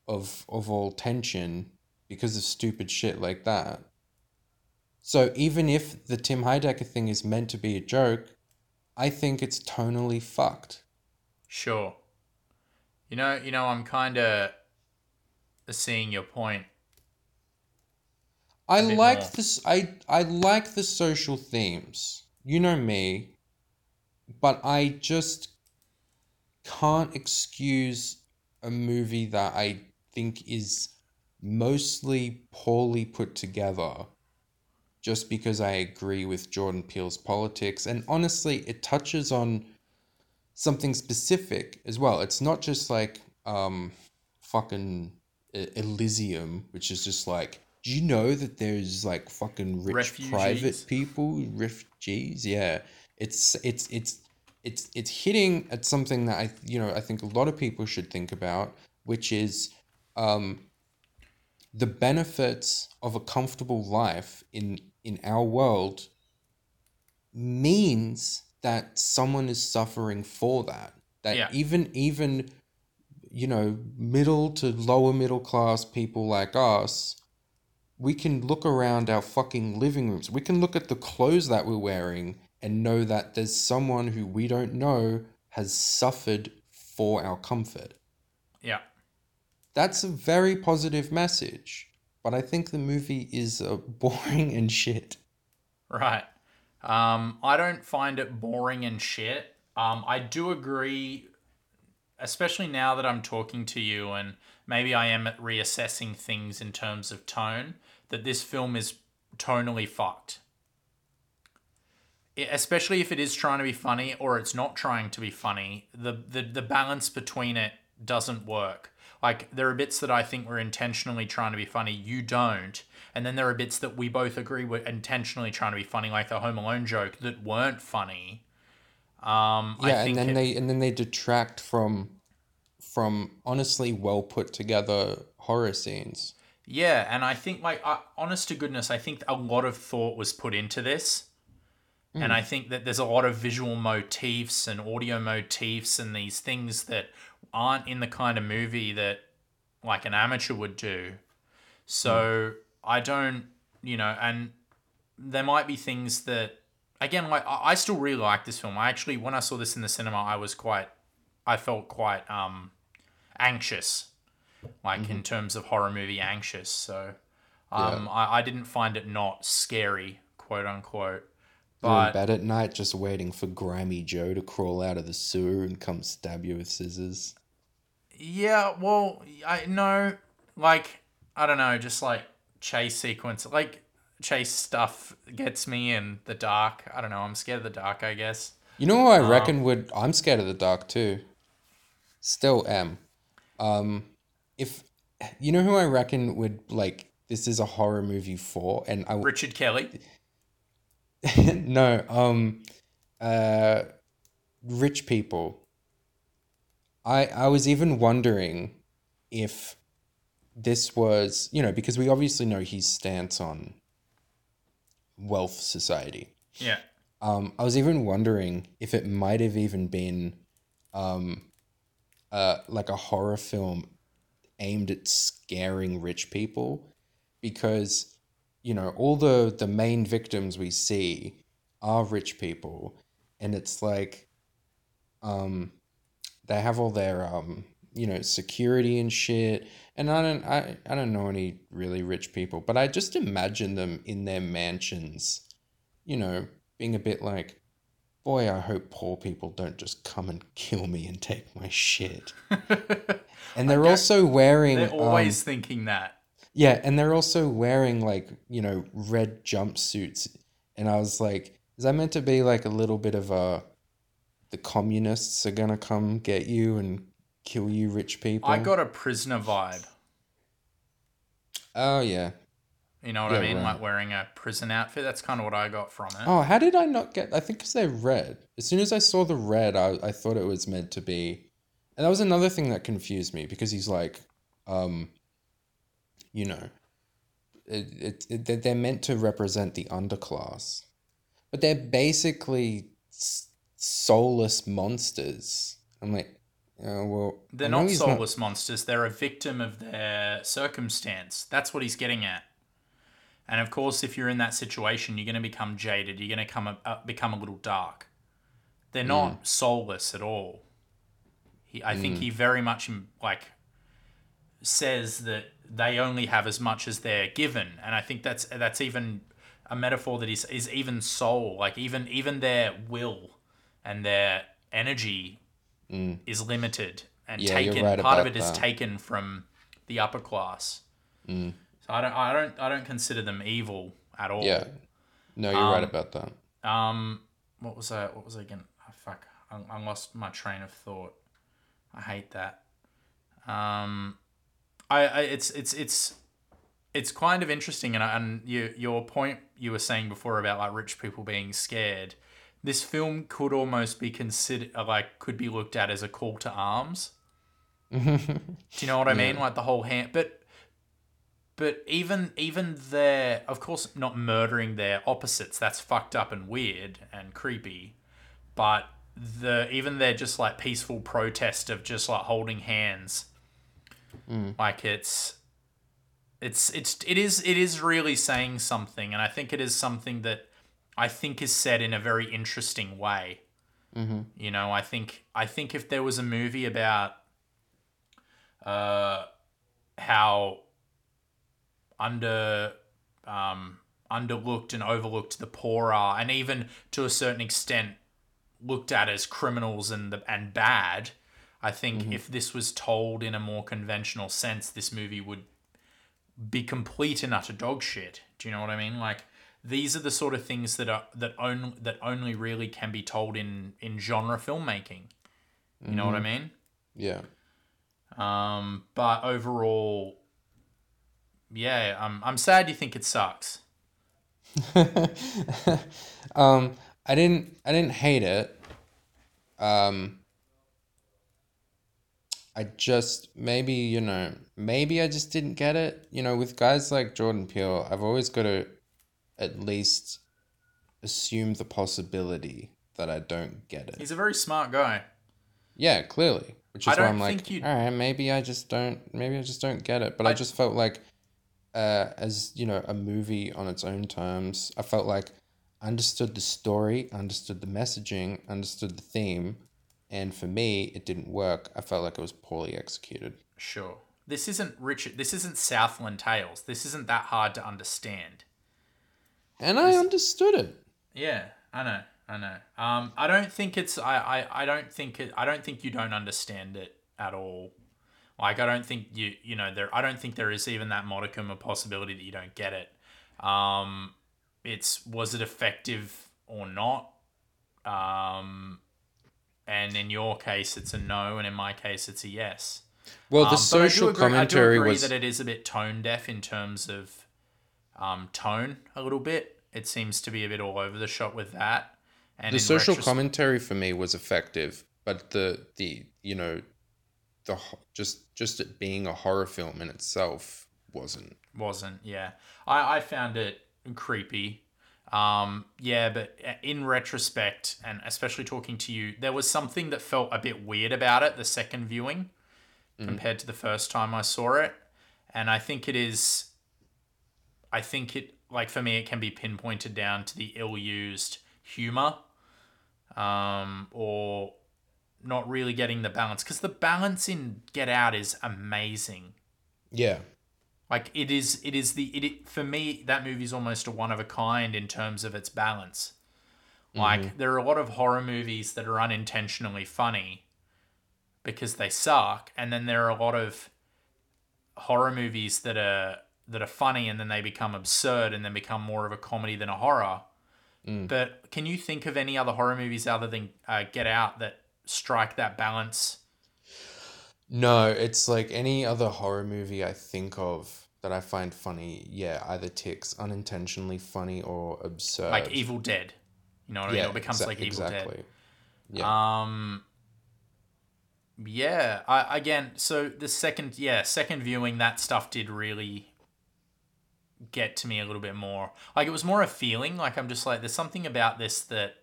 of of all tension because of stupid shit like that. So even if the Tim Heidecker thing is meant to be a joke, I think it's tonally fucked. Sure. You know, you know, I'm kind of seeing your point. I like more. this. I I like the social themes. You know me, but I just can't excuse a movie that I think is mostly poorly put together just because I agree with Jordan Peele's politics. And honestly, it touches on something specific as well. It's not just like um fucking Elysium, which is just like, do you know that there's like fucking rich Refugees. private people, refugees? Yeah, it's it's it's it's it's hitting at something that I you know I think a lot of people should think about, which is um the benefits of a comfortable life in in our world means that someone is suffering for that that Yeah. even even you know middle to lower middle class people like us we can look around our fucking living rooms we can look at the clothes that we're wearing and know that there's someone who we don't know has suffered for our comfort Yeah. that's a very positive message but i think the movie is uh, boring and shit Right. Um, I don't find it boring and shit. Um, I do agree, especially now that I'm talking to you and maybe I am reassessing things in terms of tone, that this film is tonally fucked. I- especially if it is trying to be funny or it's not trying to be funny, the, the, the balance between it doesn't work. Like, there are bits that I think were intentionally trying to be funny, you don't. And then there are bits that we both agree were intentionally trying to be funny, like the Home Alone joke, that weren't funny. Um, I yeah and then it- they and then they detract from from honestly well put together horror scenes Yeah, and I think like uh, honest to goodness, I think a lot of thought was put into this. And I think that there's a lot of visual motifs and audio motifs and these things that aren't in the kind of movie that like an amateur would do. So I don't, you know, and there might be things that again like I I still really like this film. I actually when I saw this in the cinema, I was quite I felt quite um anxious like in terms of horror movie anxious. So um, I, I didn't find it not scary, quote unquote. You're in bed at night just waiting for grimy joe to crawl out of the sewer and come stab you with scissors yeah, well, I know, like I don't know, just like chase sequence, like chase stuff gets me in the dark. I don't know. I'm scared of the dark. I guess. You know who I reckon would? I'm scared of the dark too. Still am. Um, if you know who I reckon would like this is a horror movie for, and I Richard Kelly. no um, uh, rich people. I I was even wondering if this was you know because we obviously know his stance on wealth society. Yeah. Um, I was even wondering if it might have even been um, uh, like a horror film aimed at scaring rich people because you know all the the main victims we see are rich people. And it's like um they have all their um you know security and shit. And I don't I, I don't know any really rich people but I just imagine them in their mansions you know being a bit like boy I hope poor people don't just come and kill me and take my shit and they're also wearing They're um, always thinking that. yeah, and they're also wearing like, you know, red jumpsuits. And I was like, is that meant to be like a little bit of a the communists are gonna come get you and kill you rich people? I got a prisoner vibe. Oh yeah. You know what Yeah, I mean? right. Like wearing a prison outfit. That's kind of what I got from it. Oh, how did I not get I think because they're red. As soon as I saw the red, I, I thought it was meant to be and that was another thing that confused me because he's like, um, you know, it, it, it, they're- meant to represent the underclass, but they're basically soulless monsters. I'm like, oh, well, They're not soulless monsters. They're a victim of their circumstance. That's what he's getting at. And of course, if you're in that situation, you're going to become jaded. You're going to come a, uh, become a little dark. They're not soulless at all. He, I think he very much mm, like says that they only have as much as they're given, and I think that's that's even a metaphor that is is even soul, like even even their will and their energy is limited and Mm. Yeah, taken. right part of it is taken from the upper class. I don't I don't I don't consider them evil at all. Yeah. No, you're right Um, about that. Um, what was I? What was I again? Oh, fuck, I, I lost my train of thought. I hate that. Um, I, I it's it's it's it's kind of interesting, and and you your point you were saying before about like rich people being scared. This film could almost be considered like could be looked at as a call to arms. Do you know what I mean? Like the whole hand, but but even even their, of course, not murdering their opposites. That's fucked up and weird and creepy. But the even their just like peaceful protest of just like holding hands, like it's it's it's it is it is really saying something, and I think it is something that I think is said in a very interesting way. You know, I think I think if there was a movie about uh, how under um, underlooked and overlooked the poor are, and even to a certain extent looked at as criminals and the, and bad. I think if this was told in a more conventional sense, this movie would be complete and utter dog shit. Do you know what I mean? Like these are the sort of things that are that only that only really can be told in in genre filmmaking. You know what I mean? Yeah. Um, but overall, yeah, I'm I'm sad you think it sucks. um, I didn't. I didn't hate it. Um, I just maybe you know maybe I just didn't get it. You know, with guys like Jordan Peele, I've always got to at least assume the possibility that I don't get it. He's a very smart guy. Yeah, clearly. Which is why I'm like, all right, maybe I just don't, maybe I just don't get it. But I, I- just felt like, uh, as you know, a movie on its own terms, I felt like I understood the story, understood the messaging, understood the theme, and for me, it didn't work. I felt like it was poorly executed. Sure. This isn't Richard. This isn't Southland Tales. This isn't that hard to understand. And I understood it. Yeah, I know. I know. Um, I don't think it's. I, I, I don't think it. I don't think you don't understand it at all. Like I don't think you. You know there. I don't think there is even that modicum of possibility that you don't get it. Um, it's was it effective or not? Um, and in your case, it's a no, and in my case, it's a yes. Well, Um, the I do social agree- I commentary agree was that it is a bit tone deaf in terms of um, tone a little bit. It seems to be a bit all over the shop with that. And the social commentary for me was effective, but the the you know, the just just it being a horror film in itself wasn't. wasn't. Yeah, I I found it creepy. Um, yeah, but in retrospect, and especially talking to you, there was something that felt a bit weird about it the second viewing compared to the first time I saw it, and I think it is. I think it like for me, it can be pinpointed down to the ill-used humor, um, or not really getting the balance because the balance in Get Out is amazing. Yeah. Like it is, it is the it, for me that movie's almost a one of a kind in terms of its balance. Like there are a lot of horror movies that are unintentionally funny because they suck, and then there are a lot of horror movies that are that are funny and then they become absurd and then become more of a comedy than a horror. But can you think of any other horror movies other than uh, Get Out that strike that balance? No, it's like any other horror movie I think of that I find funny. Yeah, either ticks unintentionally funny or absurd. Like Evil Dead, you know what I mean? It becomes exa- like Evil Dead. exactly. Yeah. Um. Yeah. I again. So the second, yeah, second viewing, that stuff did really get to me a little bit more. Like it was more a feeling. Like I'm just like, there's something about this that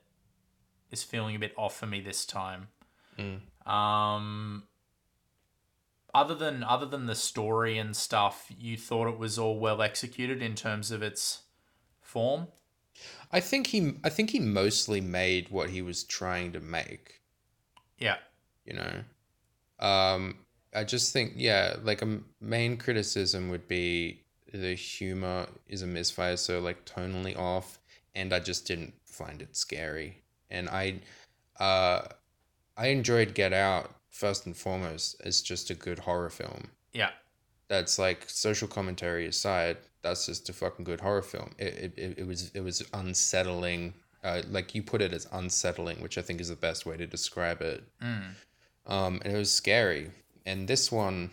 is feeling a bit off for me this time. Um. Other than other than the story and stuff, you thought it was all well executed in terms of its form. I think he I think he mostly made what he was trying to make, Yeah. you know. Um I just think yeah, like a main criticism would be the humor is a misfire, so like tonally off, and I just didn't find it scary. And I, uh, I enjoyed Get Out first and foremost. It's just a good horror film. Yeah. That's like social commentary aside. That's just a fucking good horror film. It it, it, was it was unsettling. Uh, like you put it as unsettling, which I think is the best way to describe it. Mm. Um, and it was scary. And this one,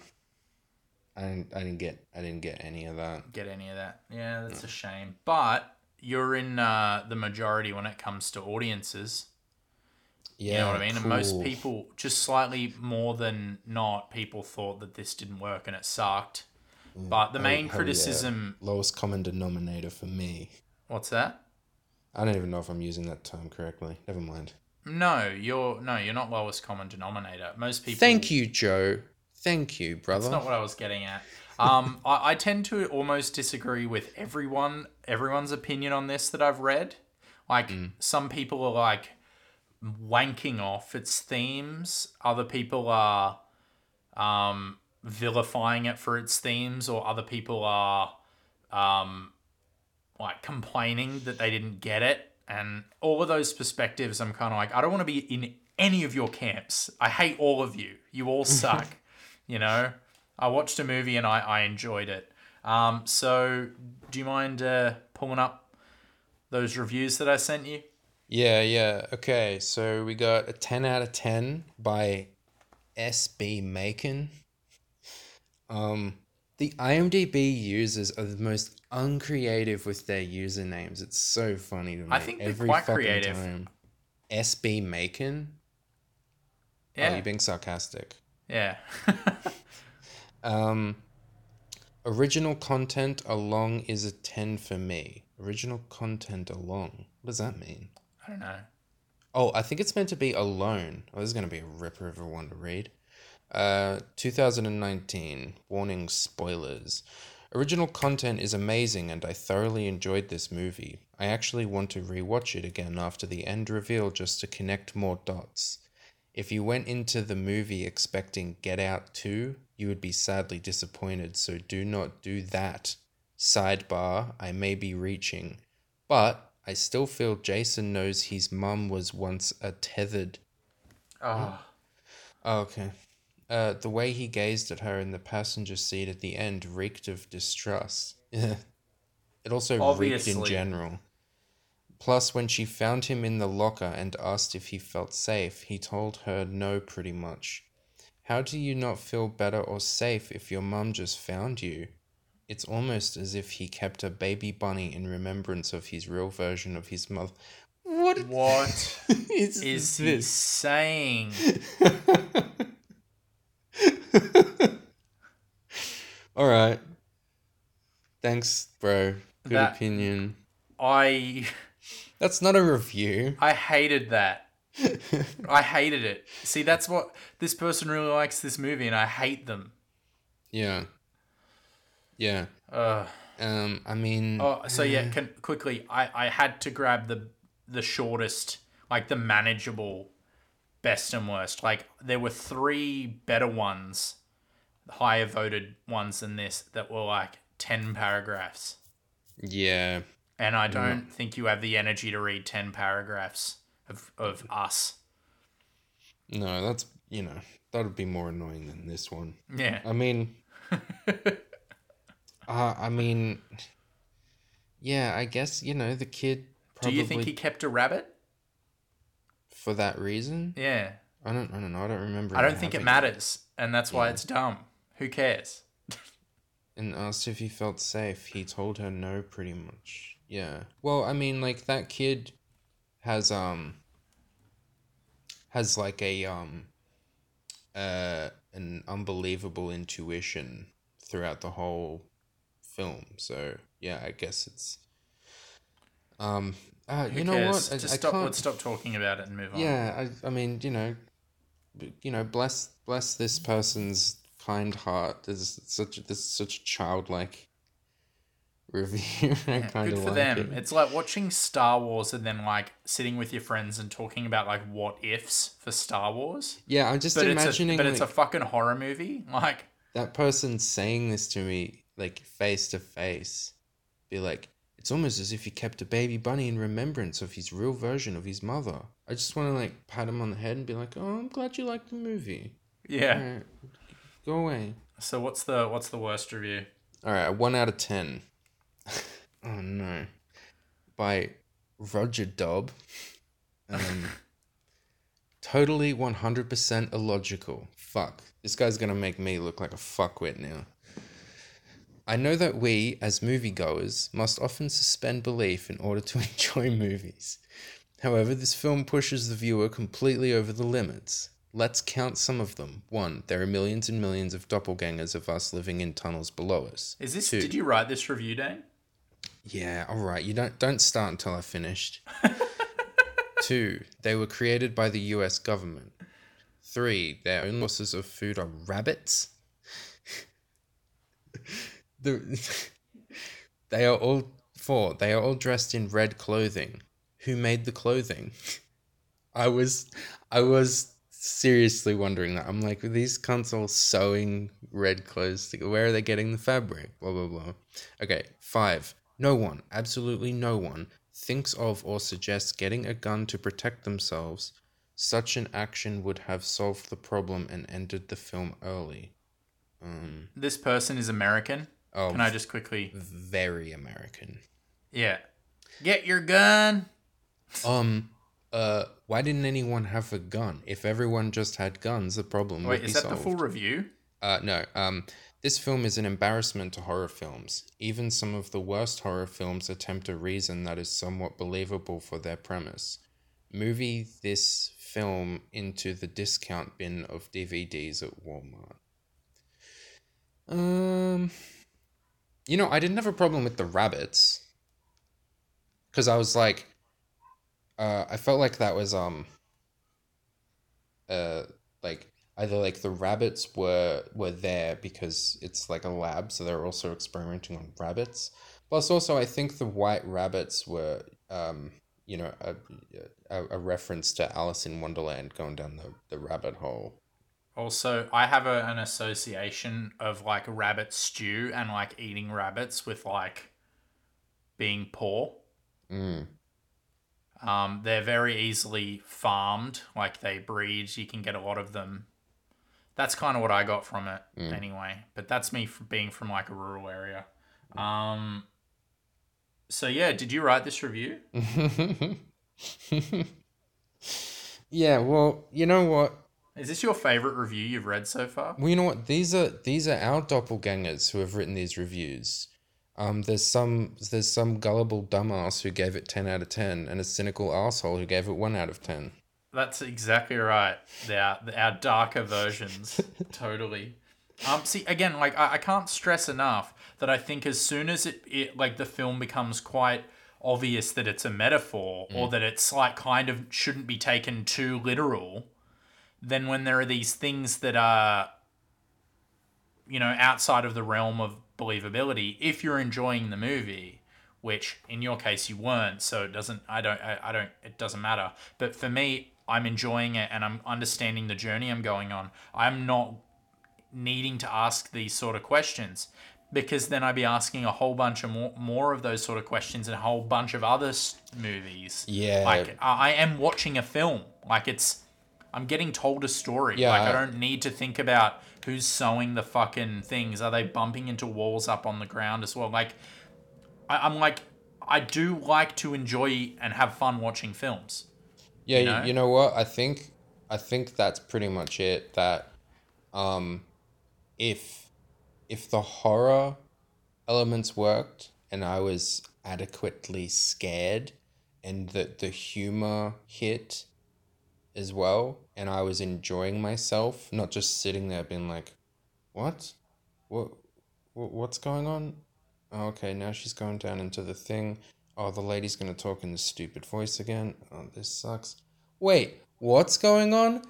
I didn't, I didn't get, I didn't get any of that. Get any of that? Yeah, that's a shame. But you're in uh, the majority when it comes to audiences. Yeah, You know what I mean? And most people, just slightly more than not, people thought that this didn't work and it sucked. But the Oh, main yeah. criticism, lowest common denominator for me. what's that? I don't even know if I'm using that term correctly. Never mind. No, you're no, you're not lowest common denominator. Most people. Thank you, Joe. Thank you, brother. That's not what I was getting at. Um, I, I tend to almost disagree with everyone, everyone's opinion on this that I've read. Like some people are like wanking off its themes. Other people are um, vilifying it for its themes, or other people are um, like complaining that they didn't get it. And all of those perspectives, I'm kind of like, I don't want to be in any of your camps. I hate all of you. You all suck. you know, I watched a movie and I, I enjoyed it. Um, so, do you mind uh, pulling up those reviews that I sent you? Yeah, yeah. Okay, so we got a 10 out of 10 by SB Macon. Um, the IMDb users are the most uncreative with their usernames. It's so funny to me. I think they're quite creative. Time. SB Macon? Oh, Yeah. you're being sarcastic. yeah. Um, original content along is a 10 for me. Original content along. What does that mean? I don't know. Oh, I think it's meant to be alone. Oh, this is going to be a ripper of a one to read. Uh, 2019. Warning spoilers. Original content is amazing and I thoroughly enjoyed this movie. I actually want to rewatch it again after the end reveal just to connect more dots. If you went into the movie expecting Get Out 2, you would be sadly disappointed, so do not do that. Sidebar, I may be reaching. But I still feel Jason knows his mum was once a tethered. Oh, Oh, okay. Uh, the way he gazed at her in the passenger seat at the end reeked of distrust. Yeah. It also reeked in general. Plus, when she found him in the locker and asked if he felt safe, he told her no pretty much. How do you not feel better or safe if your mum just found you? It's almost as if he kept a baby bunny in remembrance of his real version of his mother. What what is, is he this? saying? All right. Thanks, bro. Good That- opinion. I That's not a review. I hated that. I hated it. See, that's what this person really likes this movie, and I hate them. yeah. Yeah. Uh, Um. I mean. oh, so yeah, can, quickly, I, I had to grab the the shortest, like the manageable, best and worst. Like there were three better ones, higher voted ones than this that were like ten paragraphs, Yeah. and I don't think you have the energy to read ten paragraphs of of us. No, that's you know that would be more annoying than this one. Yeah. I mean. uh, I mean. Yeah, I guess you know the kid. Do you think he kept a rabbit? for that reason? Yeah. I don't. I don't know. I don't remember. I don't think it matters, and that's why Yeah. it's dumb. Who cares? and asked if he felt safe. He told her no, pretty much. Yeah. Well, I mean, like that kid has um has like a um uh an unbelievable intuition throughout the whole film. So yeah, I guess it's um uh, Who you know cares? what? I, Just I stop. can't. Let's stop talking about it and move on. Yeah, I, I mean, you know, b- you know, bless bless this person's kind heart. There's such there's such a childlike review. I kind Good of for like them. it. It's like watching Star Wars and then like sitting with your friends and talking about like what ifs for Star Wars. Yeah, I'm just But it's a imagining but it's a like, fucking horror movie. Like that person saying this to me like face to face. Be like, it's almost as if he kept a baby bunny in remembrance of his real version of his mother. I just want to like pat him on the head and be like, oh, I'm glad you liked the movie. yeah. Alright, go away. So what's the what's the worst review? All right, one out of ten. oh no, by Roger Dobb. Um, totally one hundred percent illogical. Fuck, this guy's gonna make me look like a fuckwit now. I know that we, as moviegoers, must often suspend belief in order to enjoy movies. However, this film pushes the viewer completely over the limits. Let's count some of them. One, there are millions and millions of doppelgangers of us living in tunnels below us. Is this Two. did you write this review, Dane? Yeah, all right. You don't don't start until I finished. Two, they were created by the U.S. government. Three, their own sources of food are rabbits. The, they are all four. They are all dressed in red clothing. Who made the clothing? I was, I was seriously wondering that. I'm like, these cunts all sewing red clothes? together? Where are they getting the fabric? Blah blah blah. Okay, five. No one, absolutely no one, thinks of or suggests getting a gun to protect themselves. Such an action would have solved the problem and ended the film early. Um, This person is American. Oh, Can I just quickly very American. Yeah. Get your gun. Um, uh, why didn't anyone have a gun? If everyone just had guns, the problem Wait, would is be that solved. the full review? Uh, no. Um, this film is an embarrassment to horror films. Even some of the worst horror films attempt a reason that is somewhat believable for their premise. Movie this film into the discount bin of DVDs at Walmart. Um, you know, I didn't have a problem with the rabbits. Because I was like, uh, I felt like that was, um, uh, like either like the rabbits were were there because it's like a lab so they're also experimenting on rabbits plus also i think the white rabbits were um you know a, a, a reference to alice in wonderland going down the, the rabbit hole Also, I have a, an association of like rabbit stew and like eating rabbits with like being poor. mm. Um, they're very easily farmed, like they breed. You can get a lot of them. That's kind of what I got from it, anyway. But that's me from being from like a rural area. Um, so yeah, did you write this review? yeah well you know what Is this your favorite review you've read so far? Well, you know what? These are these are our doppelgangers who have written these reviews. Um, there's some there's some gullible dumbass who gave it ten out of ten, and a cynical asshole who gave it one out of ten. That's exactly right. Are our darker versions. totally. Um, see, again, like I, I can't stress enough that I think as soon as it, it like the film becomes quite obvious that it's a metaphor or that it's like kind of shouldn't be taken too literal, then when there are these things that are, you know, outside of the realm of believability, if you're enjoying the movie, which in your case you weren't, so it doesn't. I don't. I, I don't. It doesn't matter. But for me, I'm enjoying it and I'm understanding the journey I'm going on. I'm not needing to ask these sort of questions because then I'd be asking a whole bunch of more, more of those sort of questions in a whole bunch of other movies. Yeah. Like I I am watching a film. Like it's I'm getting told a story. Yeah. Like I don't need to think about who's sewing the fucking things. Are they bumping into walls up on the ground as well? Like I, I'm like I do like to enjoy and have fun watching films. Yeah, you know? You, know what? I think I think that's pretty much it. That um, if if the horror elements worked and I was adequately scared and that the humor hit as well and I was enjoying myself, not just sitting there being like, "What? What? what what's going on?" Oh, okay, now she's going down into the thing. Oh, the lady's gonna talk in this stupid voice again. Oh, this sucks. Wait, what's going on?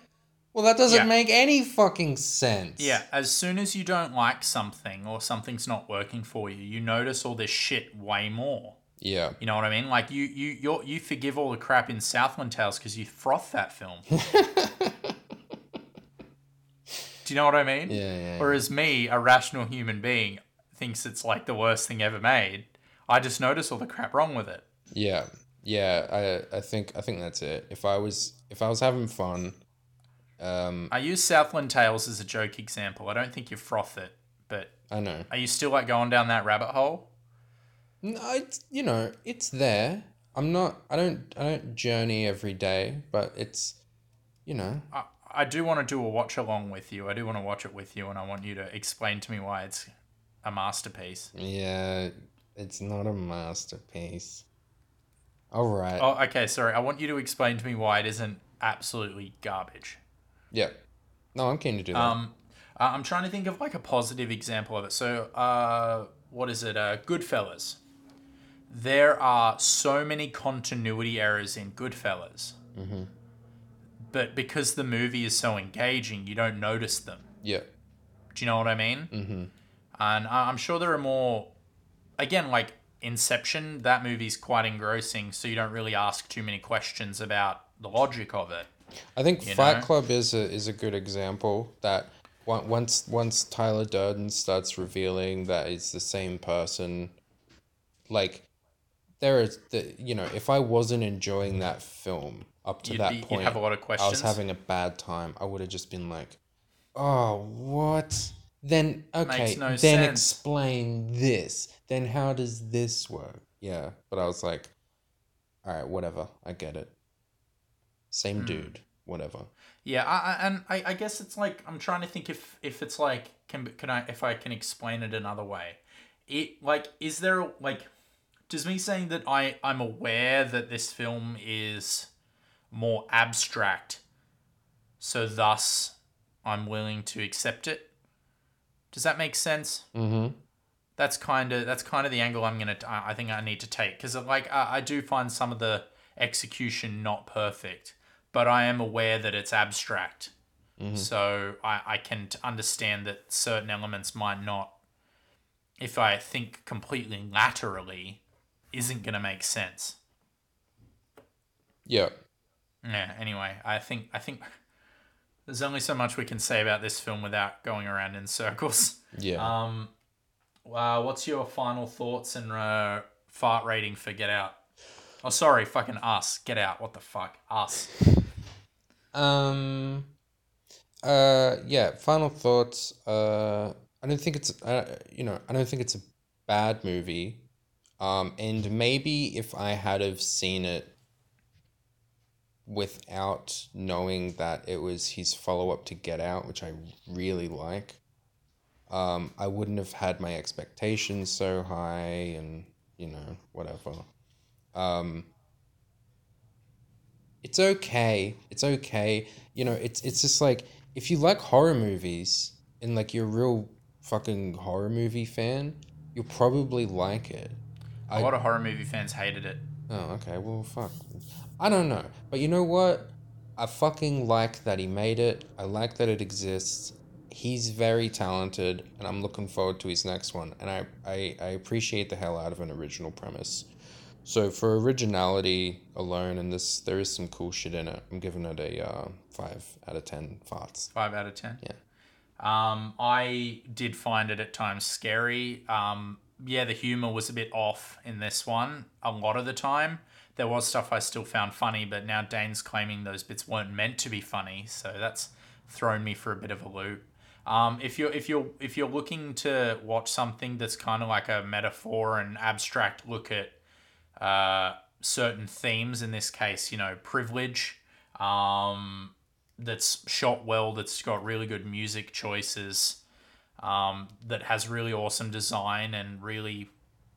Well, that doesn't Yeah. make any fucking sense. Yeah, as soon as you don't like something or something's not working for you, you notice all this shit way more. Yeah. You know what I mean? Like you you you you forgive all the crap in Southland Tales because you froth that film. Do you know what I mean? Yeah, yeah. Whereas me, a rational human being, thinks it's like the worst thing ever made. I just notice all the crap wrong with it. Yeah. Yeah, I I think I think that's it. If I was if I was having fun, um I use Southland Tales as a joke example. I don't think you froth it, but I know. are you still like going down that rabbit hole? No, it's you know, it's there. I'm not I don't I don't journey every day, but it's you know, I, I do want to do a watch along with you. I do want to watch it with you, and I want you to explain to me why it's a masterpiece. yeah, it's not a masterpiece. All right. Oh, okay. Sorry. I want you to explain to me why it isn't absolutely garbage. Yeah. No, I'm keen to do that. Um, uh, I'm trying to think of like a positive example of it. So, uh, what is it? Uh, Goodfellas. There are so many continuity errors in Goodfellas. But because the movie is so engaging, you don't notice them. yeah. Do you know what I mean? Mm-hmm. And I'm sure there are more. Again, like Inception, that movie's quite engrossing, so you don't really ask too many questions about the logic of it. I think You Fight know? Club is a is a good example that once once Tyler Durden starts revealing that it's the same person, like there is the you know if I wasn't enjoying that film up to You'd that be- point, have a lot of I was having a bad time. I would have just been like, oh what? Then okay, no then sense. explain this. Then how does this work? Yeah, but I was like, all right, whatever. I get it. Same Hmm. dude, whatever. Yeah, I, I, and I, I guess it's like I'm trying to think if if it's like can can I if I can explain it another way. It like is there like does me saying that I I'm aware that this film is more abstract, so thus I'm willing to accept it. Does that make sense? Mm-hmm. that's kind of that's kind of the angle I'm gonna I I think I need to take because like I, I do find some of the execution not perfect, but I am aware that it's abstract, so I I can understand that certain elements might not, if I think completely laterally, isn't gonna make sense. Yeah. Yeah. Anyway, I think I think there's only so much we can say about this film without going around in circles. Yeah. Um, uh, what's your final thoughts and uh, fart rating for Get Out? Oh, sorry, fucking us. Get Out. What the fuck? Us. Um. Uh. Yeah. Final thoughts. Uh. I don't think it's. Uh, you know. I don't think it's a bad movie. Um. And maybe if I had have seen it without knowing that it was his follow up to Get Out, which I really like, um, I wouldn't have had my expectations so high, and you know whatever. Um. It's okay. It's okay. You know, it's it's just like if you like horror movies and like you're a real fucking horror movie fan, you'll probably like it. A lot of horror movie fans hated it. Oh, okay. Well, fuck. I don't know. But you know what? I fucking like that he made it. I like that it exists. He's very talented, and I'm looking forward to his next one. And I, I, I appreciate the hell out of an original premise. So for originality alone, and this there is some cool shit in it. I'm giving it a uh, five out of ten farts. Five out of ten. Yeah. Um, I did find it at times scary. Um, yeah, the humor was a bit off in this one. A lot of the time, there was stuff I still found funny, but now Dane's claiming those bits weren't meant to be funny, so that's thrown me for a bit of a loop. Um, if you're if you're if you're looking to watch something that's kind of like a metaphor and abstract look at uh, certain themes, in this case, you know, privilege, um, that's shot well, that's got really good music choices, um, that has really awesome design and really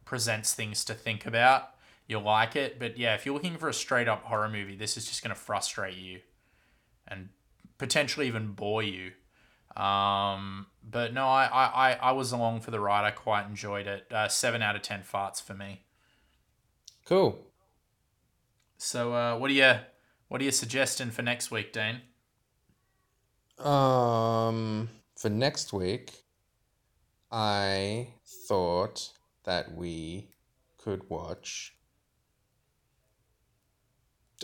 presents things to think about. You'll like it, but yeah, if you're looking for a straight up horror movie, this is just going to frustrate you and potentially even bore you. Um, but no, I, I, I, was along for the ride. I quite enjoyed it. Uh, seven out of ten farts for me. Cool. So, uh, what are you what are you suggesting for next week, Dane? Um, for next week, I thought that we could watch.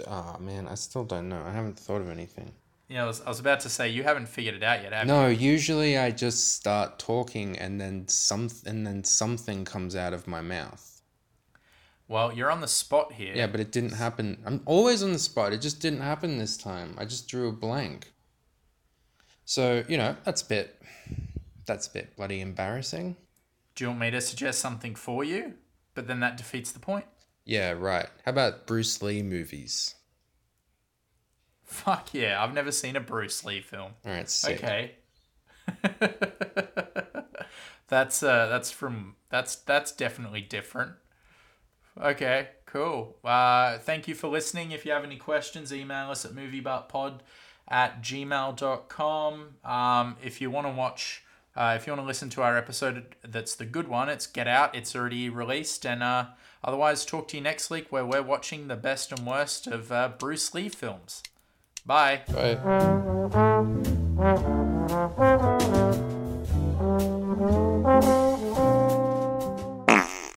Ah, man, I still don't know. I haven't thought of anything. Yeah, I was, I was about to say you haven't figured it out yet, have you? No, usually I just start talking and then some and then something comes out of my mouth. Well, you're on the spot here. Yeah, but it didn't happen. I'm always on the spot. It just didn't happen this time. I just drew a blank. So, you know, that's a bit that's a bit bloody embarrassing. Do you want me to suggest something for you? But then that defeats the point. Yeah, right. How about Bruce Lee movies? Fuck yeah, I've never seen a Bruce Lee film. All right, sick. Okay. that's uh that's from that's that's definitely different. Okay, cool. Uh thank you for listening. If you have any questions, email us at moviebuttpod at gmail.com. Um if you want to watch uh, if you want to listen to our episode that's the good one, it's Get Out. It's already released. And uh, otherwise, talk to you next week where we're watching the best and worst of uh, Bruce Lee films. Bye. Bye.